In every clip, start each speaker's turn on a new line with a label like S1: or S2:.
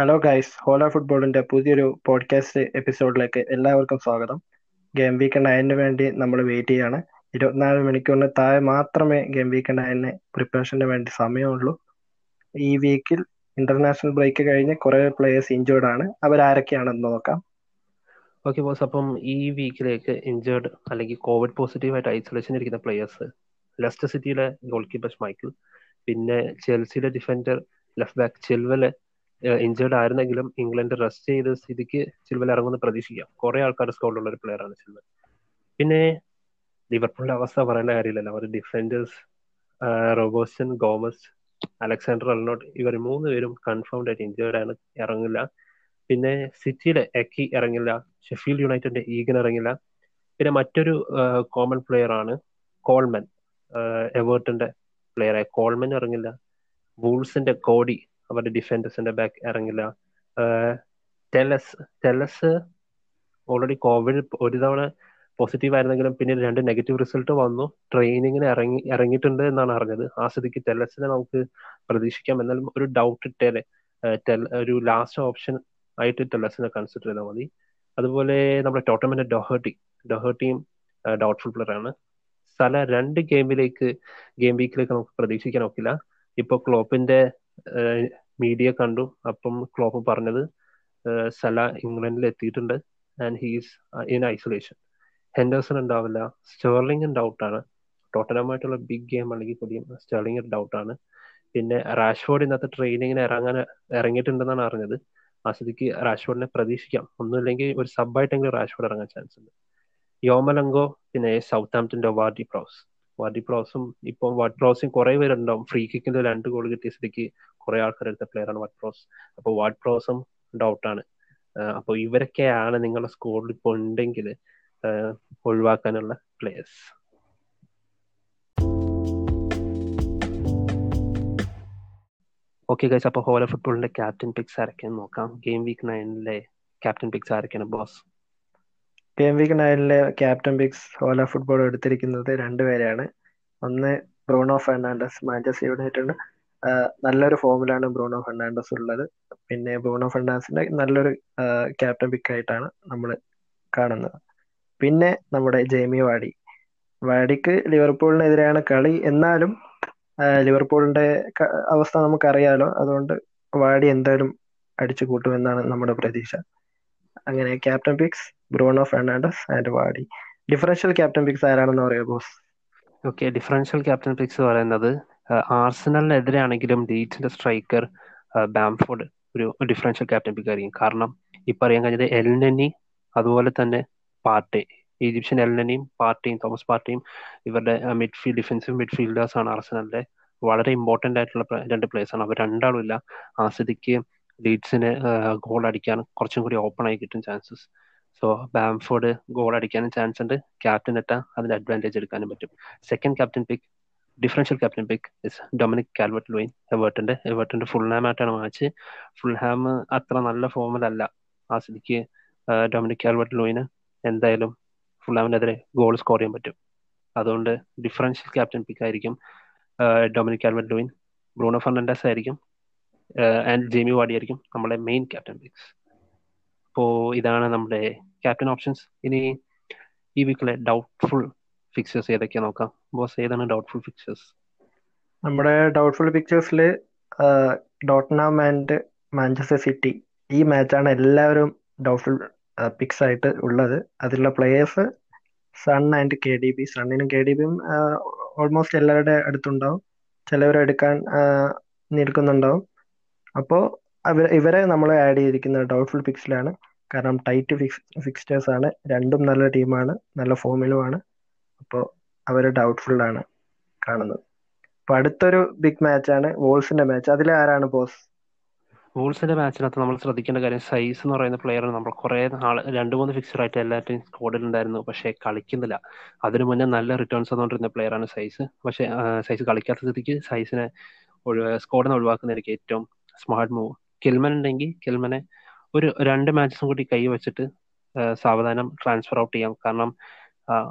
S1: Hello guys ഹോല ഫുട്ബോളിന്റെ പുതിയൊരു podcast എപ്പിസോഡിലേക്ക് എല്ലാവർക്കും സ്വാഗതം. ഗെയിം വീക്ക് നയനിന് വേണ്ടി നമ്മൾ വെയിറ്റ് ചെയ്യാണ്. ഇരുപത്തിനാല് മണിക്കൂറിന് താഴെ മാത്രമേ ഗെയിം വീക്ക് നയനിന് പ്രിപ്പറേഷന് വേണ്ടി സമയമുള്ളൂ. ഈ വീക്കിൽ ഇന്റർനാഷണൽ ബ്രേക്ക് കഴിഞ്ഞ് കുറെ പ്ലേയേഴ്സ് ഇഞ്ചേർഡ് ആണ്. അവരാരൊക്കെയാണെന്ന് നോക്കാം.
S2: ഓക്കെ ബോസ് അപ്പം ഈ വീക്കിലേക്ക് ഇഞ്ചേർഡ് അല്ലെങ്കിൽ കോവിഡ് പോസിറ്റീവ് ആയിട്ട് ഐസൊലേഷൻ ഇരിക്കുന്ന പ്ലേയേഴ്സ് ലെസ്റ്റർ സിറ്റിയിലെ ഗോൾ കീപ്പർ മൈക്കിൾ പിന്നെ ചെൽസിയിലെ defender left back Chilwell injured ആയിരുന്നെങ്കിലും England rest ചെയ്ത സ്ഥിതിക്ക് ചിൽവൽ ഇറങ്ങുന്ന പ്രതീക്ഷിക്കാം. കുറെ ആൾക്കാർ സ്കോഡിലുള്ള ഒരു പ്ലെയർ ആണ് ചിൽവൽ പിന്നെ ലിവർപൂളിന്റെ അവസ്ഥ പറയേണ്ട കാര്യമില്ലല്ലോ. അവർ defenders Robertson Gomez Alexander Arnold ഇവർ മൂന്ന് പേരും കൺഫേംഡ് ആയിട്ട് ഇഞ്ചേർഡ് ആണ് ഇറങ്ങില്ല. പിന്നെ സിറ്റിയുടെ എക്കി ഇറങ്ങില്ല ഷെഫീൽഡ് യുണൈറ്റഡിന്റെ ഈഗൻ ഇറങ്ങില്ല. പിന്നെ മറ്റൊരു കോമൺ പ്ലെയർ ആണ് കോൾമൻ. എവേർട്ടന്റെ പ്ലെയറായ കോൾമൻ ഇറങ്ങില്ല. വൂൾസിന്റെ കോഡി അവരുടെ ഡിഫൻഡേഴ്സിന്റെ ബാക്ക് ഇറങ്ങില്ല. ടെലസ് ടെലസ് ഓൾറെഡി കോവിഡ് ഒരു തവണ പോസിറ്റീവ് ആയിരുന്നെങ്കിലും പിന്നെ രണ്ട് നെഗറ്റീവ് റിസൾട്ട് വന്നു. ട്രെയിനിങ്ങിന് ഇറങ്ങി ഇറങ്ങിയിട്ടുണ്ട് എന്നാണ് അറിഞ്ഞത്. ആ സ്ഥിതിക്ക് ടെലസിനെ നമുക്ക് പ്രതീക്ഷിക്കാം. എന്നാലും ഒരു ഡൗട്ട് ഇട്ടേലെ ഒരു ലാസ്റ്റ് ഓപ്ഷൻ ആയിട്ട് ടെലസിനെ കൺസിഡർ ചെയ്താൽ മതി. അതുപോലെ നമ്മുടെ ടോട്ടമിന്റെ ഡൊഹേർട്ടി ഡൊഹേർട്ടിയും ഡൗട്ട്ഫുൾ പ്ലെയർ ആണ്. സ്ഥല രണ്ട് ഗെയിമിലേക്ക് ഗെയിം വീക്കിലേക്ക് നമുക്ക് പ്രതീക്ഷിക്കാൻ ഒക്കില്ല. ഇപ്പൊ ക്ലോപ്പിന്റെ മീഡിയ കണ്ടു. അപ്പം ക്ലോപ്പ് പറഞ്ഞത് സല ഇംഗ്ലണ്ടിൽ എത്തിയിട്ടുണ്ട്. And he's in isolation Henderson ഉണ്ടാവില്ല സ്റ്റേർലിംഗ് ഡൗട്ടാണ് ടോട്ടനമായിട്ടുള്ള ബിഗ് ഗെയിം അല്ലെങ്കിൽ കൂടിയും സ്റ്റേർലിംഗ് ഡൗട്ടാണ് പിന്നെ റാഷ്ഫോർഡ് ഇന്നത്തെ ട്രെയിനിങ്ങിന് ഇറങ്ങാൻ ഇറങ്ങിയിട്ടുണ്ടെന്നാണ് അറിഞ്ഞത്. ആ സ്ഥിതിക്ക് റാഷ്ഫോർഡിനെ പ്രതീക്ഷിക്കാം. ഒന്നുമില്ലെങ്കിൽ ഒരു സബ് ആയിട്ടെങ്കിലും റാഷ്ഫോർഡ് ഇറങ്ങാൻ ചാൻസ് ഉണ്ട്. യോമലങ്കോ പിന്നെ സൗത്ത് ആംപ്റ്റന്റെ വാർഡി പ്രൗസ് വാർഡി പ്രോസും ഇപ്പം വാർഡ് പ്രോസും കുറെ പേരുണ്ടാവും. ഫ്രീ കിക്കിന്റെ രണ്ട് ഗോൾ കിട്ടിയ സ്ഥിതിക്ക് കുറെ പ്ലെയർ ആണ് വാർഡ് പ്രോസ് അപ്പോൾ വാർഡ് പ്രോസും ഡൗട്ടാണ് അപ്പോൾ ഇവരൊക്കെയാണ് നിങ്ങളുടെ സ്കോഡിൽ ഇപ്പോൾ ഉണ്ടെങ്കിൽ ഒഴിവാക്കാനുള്ള പ്ലേയേഴ്സ് ഓക്കെ ഗൈസ് അപ്പോൾ ഹോല ഫുട്ബോളിന്റെ ക്യാപ്റ്റൻ പിക്സ് ആരൊക്കെയാണ് നോക്കാം. ഗെയിം വീക്ക് നയനിലെ ക്യാപ്റ്റൻ പിക്സ് ആരൊക്കെയാണ് ബോസ്
S1: ഗെയിം വീക്ക് നയനിലെ ക്യാപ്റ്റൻ പിക്സ് ഓല ഫുട്ബോൾ എടുത്തിരിക്കുന്നത് രണ്ടുപേരെയാണ് ഒന്ന് ബ്രൂണോ ഫെർണാണ്ടസ് മാഞ്ചസ്റ്റർ യുണൈറ്റഡ് നല്ലൊരു ഫോമിലാണ് ബ്രൂണോ ഫെർണാണ്ടസ് ഉള്ളത്. പിന്നെ ബ്രൂണോ ഫെർണാണ്ടസിന്റെ നല്ലൊരു ക്യാപ്റ്റൻ പിക്ക് ആയിട്ടാണ് നമ്മൾ കാണുന്നത്. പിന്നെ നമ്മുടെ ജെയ്മി വാഡി വാഡിക്ക് ലിവർപൂളിനെതിരെയാണ് കളി. എന്നാലും ലിവർപൂളിന്റെ അവസ്ഥ നമുക്കറിയാലോ. അതുകൊണ്ട് വാഡി എന്തായാലും അടിച്ചു കൂട്ടുമെന്നാണ് നമ്മുടെ പ്രതീക്ഷ. അങ്ങനെ captain picks Bruno Fernandes and Vardy differential captain picks ആരാണെന്ന് പറയാം boss
S2: okay differential captain picks പറയുന്നത് ആർസണലിനെതിരെയാണെങ്കിലും ലീഡ്സിന്റെ സ്ട്രൈക്കർ ബാംഫോർഡ് ഒരു ഡിഫറൻഷ്യൽ ക്യാപ്റ്റൻ പിക്ക് ആയിരിക്കും. കാരണം ഇപ്പൊ അറിയാൻ കഴിഞ്ഞത് എൽനനി അതുപോലെ തന്നെ പാർട്ടി. ഈജിപ്ഷ്യൻ എൽനനിയും പാർട്ടിയും തോമസ് പാർട്ടിയും ഇവരുടെ മിഡ്ഫീൽഡ് ഡിഫൻസീവ് മിഡ്ഫീൽഡേഴ്സ് ആണ് ആർസണലിന്റെ വളരെ ഇമ്പോർട്ടന്റ് ആയിട്ടുള്ള രണ്ട് പ്ലേയേഴ്സ് ആണ്. അവർ രണ്ടാളും ഇല്ല. ലീഡ്സിന് ഗോൾ അടിക്കാൻ കുറച്ചും കൂടി ഓപ്പൺ ആയി കിട്ടും ചാൻസസ് സോ ബാംഫോർഡ് ഗോൾ അടിക്കാനും ചാൻസ് ഉണ്ട്. ക്യാപ്റ്റൻ എത്താൻ അതിന്റെ അഡ്വാന്റേജ് എടുക്കാനും പറ്റും. Second captain pick differential captain pick is Dominic Calvert Lewin എവേർട്ടിന്റെ എവേർട്ടിന്റെ ഫുൾ ഹാം ആയിട്ടാണ് മാച്ച്. ഫുൾ ഹാം അത്ര നല്ല ഫോമിലല്ല ആ സ്ഥിതിക്ക് ഡൊമിനിക് കാൽവർട്ട് ലൂയിന് എന്തായാലും ഫുൾ ഹാമിനെതിരെ ഗോൾ സ്കോർ ചെയ്യാൻ പറ്റും. അതുകൊണ്ട് ഡിഫറൻഷ്യൽ ക്യാപ്റ്റൻ പിക്ക് ആയിരിക്കും Dominic Calvert Lewin Bruno Fernandes ആയിരിക്കും. ആൻഡ് ജെമി വാഡി ആയിരിക്കും നമ്മുടെ മെയിൻ ക്യാപ്റ്റൻ പിക്സ് അപ്പോൾ ഇതാണ് നമ്മുടെ ക്യാപ്റ്റൻ ഓപ്ഷൻസ് ഇനി ഈ വീക്കിലെ ഡൗട്ട്ഫുൾ ഫിക്സേഴ്സ് ഏതൊക്കെയാ നോക്കാം? ബോസ് ഏതാണ് ഡൗട്ട്ഫുൾ ഫിക്സേഴ്സ്
S1: നമ്മുടെ ഡൗട്ട്ഫുൾ പിക്ചേഴ്സിൽ ഡോട്ട്നാം ആൻഡ് മാഞ്ചസ്റ്റർ സിറ്റി ഈ മാച്ചാണ് എല്ലാവരും ഡൗട്ട്ഫുൾ പിക്സ് ആയിട്ട് ഉള്ളത്. അതിലുള്ള players Son and K D B സണ്ണിനും K D ബിയും ഓൾമോസ്റ്റ് എല്ലാവരുടെ അടുത്തുണ്ടാവും. ചിലവരെടുക്കാൻ നിൽക്കുന്നുണ്ടാവും. അപ്പോൾ അവർ ഇവരെ നമ്മൾ ആഡ് ചെയ്തിരിക്കുന്നത് ഡൗട്ട്ഫുൾ പിക്സിലാണ് കാരണം ടൈറ്റ് ഫിക്സ് ഫിക്സ്റ്റേഴ്സ് ആണ് രണ്ടും നല്ല ടീമാണ് നല്ല ഫോമിലുമാണ് അപ്പോൾ അവർ ഡൗട്ട്ഫുള്ളാണ് കാണുന്നത്. അപ്പൊ അടുത്തൊരു ബിഗ് മാച്ചാണ് വോൾസിന്റെ മാച്ച് അതിൽ ആരാണ് ബോസ്
S2: വോൾസിന്റെ മാച്ചിനകത്ത് നമ്മൾ ശ്രദ്ധിക്കേണ്ട കാര്യം സൈസ് എന്ന് പറയുന്ന പ്ലെയർ നമ്മൾ കുറെ നാൾ രണ്ട് മൂന്ന് ഫിക്സർ ആയിട്ട് എല്ലാവരുടെയും സ്കോഡിൽ ഉണ്ടായിരുന്നു പക്ഷെ കളിക്കുന്നില്ല. അതിനു മുന്നേ നല്ല റിട്ടേൺസ് വന്നുകൊണ്ടിരുന്ന പ്ലെയർ ആണ് സൈസ് പക്ഷെ സൈസ് കളിക്കാത്ത സ്ഥിതിക്ക് സൈസിനെ സ്കോഡിനെ നിന്ന് ഒഴിവാക്കുന്നതായിരിക്കും ഏറ്റവും സ്മാർട്ട് മൂവ് കിൽമൻ ഉണ്ടെങ്കിൽ കിൽമനെ ഒരു രണ്ട് മാച്ചസും കൂടി കൈ വെച്ചിട്ട് സാവധാനം ട്രാൻസ്ഫർ ഔട്ട് ചെയ്യാം. കാരണം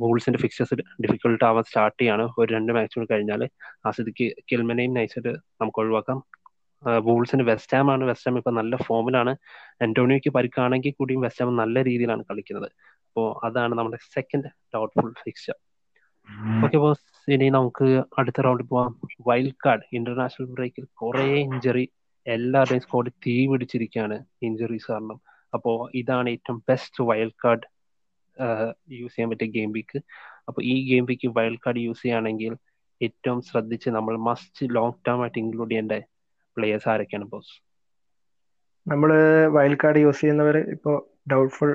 S2: ബോൾസിന്റെ ഫിക്സേഴ്സ് ഡിഫിക്കൽട്ട് ആവാൻ സ്റ്റാർട്ട് ചെയ്യാണ്. ഒരു രണ്ട് മാച്ച് കൂടി കഴിഞ്ഞാൽ ആ സ്ഥിതിക്ക് കിൽമനെയും നയിച്ചിട്ട് നമുക്ക് ഒഴിവാക്കാം. ബോൾസിന്റെ വെസ്റ്റ് ഹാം ആണ്. വെസ്റ്റ് ഹാം ഇപ്പൊ നല്ല ഫോമിലാണ് അന്റോണിയോക്ക് പരിക്കാണെങ്കിൽ കൂടിയും വെസ്റ്റ് ഹാം നല്ല രീതിയിലാണ് കളിക്കുന്നത്. അപ്പോൾ അതാണ് നമ്മുടെ second doubtful fix okay boss ഇനി നമുക്ക് അടുത്ത റൗണ്ടിൽ പോവാം. വൈൽഡ് കാർഡ് ഇന്റർനാഷണൽ ബ്രേക്കിൽ കുറെ ഇഞ്ചറി എല്ലാവരുടെയും സ്കോഡ് തീ പിടിച്ചിരിക്കുകയാണ് ഇഞ്ചുറീസ് കാരണം. അപ്പോൾ ഇതാണ് ഏറ്റവും ബെസ്റ്റ് വൈൽഡ് കാർഡ് യൂസ് ചെയ്യാൻ പറ്റിയ ഗെയിം വീക്ക് അപ്പോൾ ഈ game week wild card use ചെയ്യുകയാണെങ്കിൽ ഏറ്റവും ശ്രദ്ധിച്ച് നമ്മൾ മസ്റ്റ് ലോങ് ടേം ആയിട്ട് ഇൻക്ലൂഡ് ചെയ്യേണ്ട പ്ലേയേഴ്സ് ആരൊക്കെയാണ് ബോസ്
S1: നമ്മൾ വൈൽഡ് കാർഡ് യൂസ് ചെയ്യുന്നവർ ഇപ്പോൾ ഡൗട്ട്ഫുൾ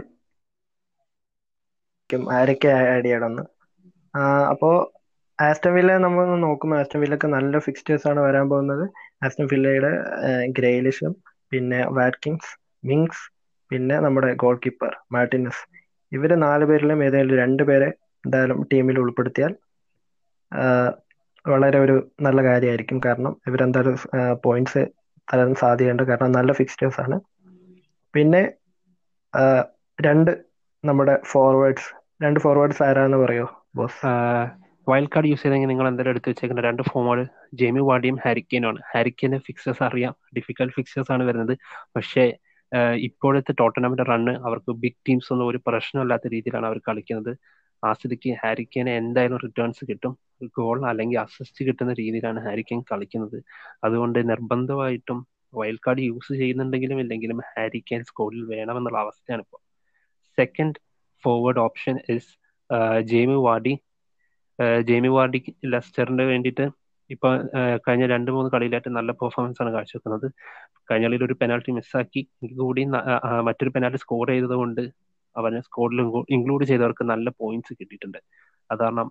S1: ആരൊക്കെ ആഡ് ചെയ്യണമെന്ന്. അപ്പോൾ അപ്പോ വില്ല നമ്മൾ നോക്കുമ്പോൾ ആസ്റ്റവില്ലക്ക് നല്ല ഫിക്സ്റ്റേഴ്സ് ആണ് വരാൻ പോകുന്നത്. ആസ്റ്റൺ വില്ലയുടെ ഗ്രേലിഷും പിന്നെ വാറ്റ്കിൻസ് മിങ്സ് പിന്നെ നമ്മുടെ ഗോൾ കീപ്പർ മാർട്ടിനസ് ഇവർ നാല് പേരിലും ഏതെങ്കിലും രണ്ട് പേരെ എന്തായാലും ടീമിൽ ഉൾപ്പെടുത്തിയാൽ വളരെ ഒരു നല്ല കാര്യമായിരിക്കും. കാരണം ഇവരെന്തായാലും പോയിന്റ്സ് തരാൻ സാധ്യതയുണ്ട്. കാരണം നല്ല ഫിക്സ്റ്റേഴ്സ് ആണ്. പിന്നെ രണ്ട് നമ്മുടെ ഫോർവേഡ്സ് രണ്ട് ഫോർവേഡ്സ് ആരാന്ന് പറയോ ബോസ്
S2: വൈൽഡ് കാർഡ് യൂസ് ചെയ്തെങ്കിൽ നിങ്ങൾ എന്തായാലും എടുത്ത് വെച്ചേക്കുന്ന രണ്ട് ഫോർവേഡ് വാഡിയും വാർഡിയും ഹാരിക്കേനുമാണ് ഹാരിക്കേന് ഫിക്സേഴ്സ് അറിയാം. ഡിഫിക്കൽട്ട് ഫിക്സേഴ്സ് ആണ് വരുന്നത്. പക്ഷേ ഇപ്പോഴത്തെ ടോർണമെന്റ് റണ്ണ് അവർക്ക് ബിഗ് ടീംസ് ഒന്നും ഒരു പ്രശ്നമില്ലാത്ത രീതിയിലാണ് അവർ കളിക്കുന്നത്. ആ സ്ഥിതിക്ക് ഹാരിക്കേന് എന്തായാലും റിട്ടേൺസ് കിട്ടും. ഗോൾ അല്ലെങ്കിൽ അസിസ്റ്റ് കിട്ടുന്ന രീതിയിലാണ് ഹാരിക്കേൻ കളിക്കുന്നത്. അതുകൊണ്ട് നിർബന്ധമായിട്ടും വൈൽഡ് കാർഡ് യൂസ് ചെയ്യുന്നുണ്ടെങ്കിലും ഇല്ലെങ്കിലും ഹാരിക്കേൻ സ്കോഡിൽ വേണമെന്നുള്ള അവസ്ഥയാണ് ഇപ്പോൾ. Second forward option is Jamie Vardy Jamie Vardy ലെസ്റ്ററിന് വേണ്ടിയിട്ട് ഇപ്പൊ കഴിഞ്ഞ രണ്ട് മൂന്ന് കളിയിലായിട്ട് നല്ല പെർഫോമൻസ് ആണ് കാഴ്ചവെക്കുന്നത്. കഴിഞ്ഞ കളിയിൽ ഒരു പെനാൽറ്റി മിസ്സാക്കി കൂടി മറ്റൊരു പെനാൽറ്റി സ്കോർ ചെയ്തത് കൊണ്ട് അവനെ സ്കോറിൽ ഇൻക്ലൂഡ് ചെയ്തവർക്ക് നല്ല പോയിന്റ്സ് കിട്ടിയിട്ടുണ്ട്. അത് കാരണം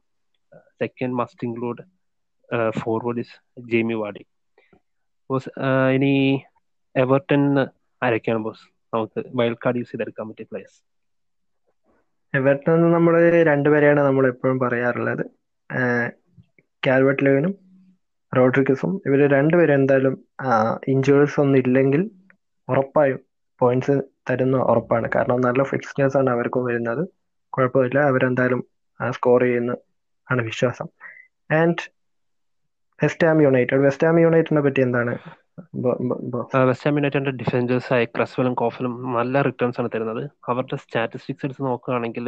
S2: second must include forward is Jamie Vardy. Boss ഇനി എവർട്ടൺ ആരൊക്കെയാണ് ബോസ്. നമുക്ക് വൈൽഡ് കാർഡ് യൂസ് ചെയ്തെടുക്കാൻ പറ്റിയ പ്ലേയേഴ്സ്
S1: എവർട്ടൺ നമ്മൾ രണ്ടുപേരെയാണ് നമ്മൾ എപ്പോഴും പറയാറുള്ളത്. കാൽവർട്ട് ലെവിനും റോഡ്രിഗസും. ഇവർ രണ്ടുപേരും എന്തായാലും ഇഞ്ചുറീസ് ഒന്നും ഇല്ലെങ്കിൽ ഉറപ്പായും പോയിന്റ്സ് തരുന്ന ഉറപ്പാണ്. കാരണം നല്ല ഫിക്സ്നെസ് ആണ് അവർക്കും വരുന്നത്. കുഴപ്പമില്ല. അവരെന്തായാലും സ്കോർ ചെയ്യുന്ന ആണ് വിശ്വാസം. And West Ham United West Ham യുണൈറ്റഡിനെ പറ്റി എന്താണ്
S2: വെസ്റ്റ് ഹാം ഡിഫൻഡേഴ്സ് ആയ ക്രസ്വലും കോഫലും നല്ല റിട്ടേൺസ് ആണ് തരുന്നത്. അവരുടെ സ്റ്റാറ്റിസ്റ്റിക്സ് എടുത്ത് നോക്കുകയാണെങ്കിൽ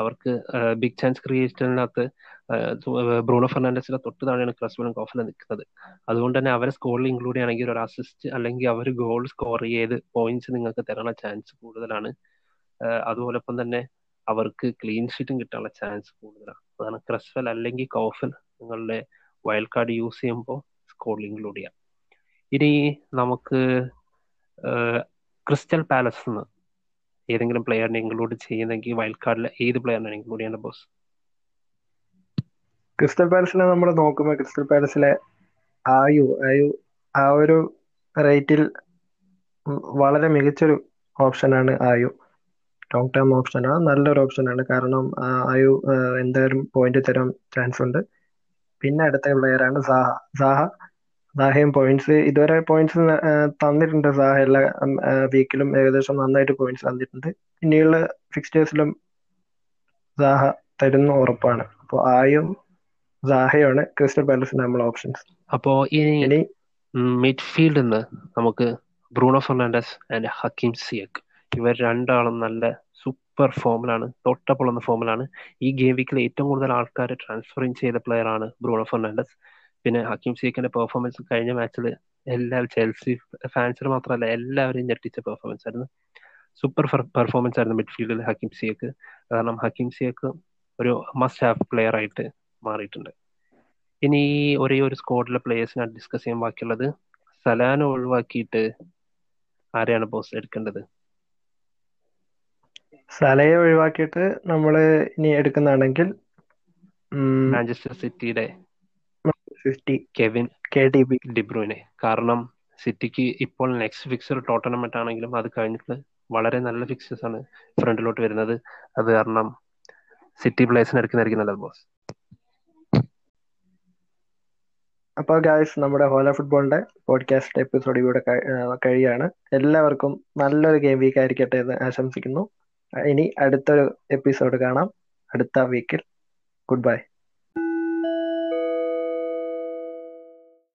S2: അവർക്ക് ബിഗ് ചാൻസ് ക്രിയേഷനകത്ത് ബ്രൂണോ ഫെർണാണ്ടസിന്റെ തൊട്ട് താഴെയാണ് ക്രസ്വലും കോഫലും നിൽക്കുന്നത്. അതുകൊണ്ട് തന്നെ അവരെ സ്കോറിൽ ഇൻക്ലൂഡ് ചെയ്യുകയാണെങ്കിൽ ഒരു അസിസ്റ്റ് അല്ലെങ്കിൽ അവർ ഗോൾ സ്കോർ ചെയ്ത് പോയിന്റ്സ് നിങ്ങൾക്ക് തരാനുള്ള ചാൻസ് കൂടുതലാണ്. അതുപോലൊപ്പം തന്നെ അവർക്ക് ക്ലീൻ ഷീറ്റും കിട്ടാനുള്ള ചാൻസ് കൂടുതലാണ്. അതാണ് ക്രസ്വൽ അല്ലെങ്കിൽ കോഫൽ നിങ്ങളുടെ വൈൽഡ് കാർഡ് യൂസ് ചെയ്യുമ്പോൾ സ്കോറിൽ ഇൻക്ലൂഡ് ചെയ്യാം. ഇനി നമുക്ക് ക്രിസ്റ്റൽ പാലസ് നിന്ന് ഏതെങ്കിലും പ്ലെയറിനെ ഇൻക്ലൂഡ് ചെയ്യുന്നെങ്കിൽ വൈൽഡ് കാർഡിൽ ഏത് പ്ലെയറിനെ ഇൻക്ലൂഡ് ചെയ്യേണ്ട ബോസ്?
S1: ക്രിസ്റ്റൽ പാലസിനെ നമ്മൾ നോക്കുമ്പോൾ ക്രിസ്റ്റൽ പാലസിലെ ആയു ആയു ആ ഒരു റേറ്റിൽ വളരെ മികച്ചൊരു ഓപ്ഷനാണ് ആയു ലോങ് ടേം ഓപ്ഷനാണ് നല്ലൊരു ഓപ്ഷനാണ് കാരണം ആയു എന്തായാലും പോയിന്റ് തരാൻ ചാൻസ് ഉണ്ട്. പിന്നെ അടുത്ത പ്ലെയറാണ് സാഹ. സാഹ സാഹയും പോയിന്റ്സ് ഇതുവരെ പോയിന്റ്സ് തന്നിട്ടുണ്ട് സാഹ എല്ലാ വീക്കിലും ഏകദേശം നന്നായിട്ട് പോയിന്റ്സ് തന്നിട്ടുണ്ട്. ഇനിയുള്ള ഫിക്സ്റ്റേഴ്സിലും സാഹ തരുന്ന ഉറപ്പാണ്. അപ്പോൾ ആയും സാഹയാണ് ക്രിസ്റ്റൽ പാലസിന്റെ നമ്മൾ ഓപ്ഷൻസ്
S2: അപ്പോ ഇനി മിഡ്ഫീൽഡിൽ നിന്ന് നമുക്ക് Bruno Fernandes and Hakim Ziyech. ഇവർ രണ്ടാളും നല്ല സൂപ്പർ ഫോമിലാണ് തൊട്ടപ്പൊള്ളുന്ന ഫോമിലാണ് ഈ ഗെയിം വീക്കിൽ ഏറ്റവും കൂടുതൽ ആൾക്കാർ ട്രാൻസ്ഫറിങ് ചെയ്ത പ്ലെയർ ആണ് ബ്രൂണോ ഫെർണാണ്ടസ്. പിന്നെ ഹക്കിം സീഖിന്റെ പെർഫോമൻസ് കഴിഞ്ഞ മാച്ചിൽ എല്ലാ ചെൽസി ഫാൻസിന് മാത്രമല്ല എല്ലാവരെയും ഞെട്ടിച്ച പെർഫോമൻസ് ആയിരുന്നു. സൂപ്പർ പെർഫോമൻസ് ആയിരുന്നു മിഡ്ഫീൽഡിൽ ഹക്കിം സിയക്ക് കാരണം ഹക്കിം സിയക്ക് ഒരു മസ്റ്റ് ഹാവ് പ്ലെയർ ആയിട്ട് മാറിയിട്ടുണ്ട്. ഇനി ഒരേ ഒരു സ്ക്വാഡിലെ പ്ലേയേഴ്സിനെ ഡിസ്കസ് ചെയ്യാൻ ബാക്കിയുള്ളത്. സലാന ഒഴിവാക്കിയിട്ട് ആരെയാണ് ബോസ് എടുക്കേണ്ടത്?
S1: സലയെ ഒഴിവാക്കിയിട്ട് നമ്മൾ ഇനി എടുക്കുന്നതാണെങ്കിൽ
S2: മാഞ്ചസ്റ്റർ സിറ്റിയുടെ
S1: fifty
S2: Kevin
S1: K T B
S2: De Bruyne കാരണം സിറ്റിക്ക് ഇപ്പോൾ നെക്സ്റ്റ് ഫിക്സർ ടോർണമെന്റ് ആണെങ്കിലും അത് കഴിഞ്ഞിട്ട് വളരെ നല്ല ഫിക്സേഴ്സ് ആണ് ഫ്രണ്ടിലോട്ട് വരുന്നത്. അത് കാരണം സിറ്റി പ്ലേയേഴ്സിന് എടുക്കുന്നതായിരിക്കും നല്ലത് ബോസ്
S1: അപ്പോൾ ഗായ്സ് നമ്മുടെ ഹോല ഫുട്ബോളിന്റെ പോഡ്കാസ്റ്റ് എപ്പിസോഡ് ഇവിടെ കഴിയാണ്. എല്ലാവർക്കും നല്ലൊരു ഗെയിം വീക്ക് ആയിരിക്കട്ടെ എന്ന് ആശംസിക്കുന്നു. ഇനി അടുത്തൊരു എപ്പിസോഡ് കാണാം. അടുത്ത വീക്കിൽ ഗുഡ് ബൈ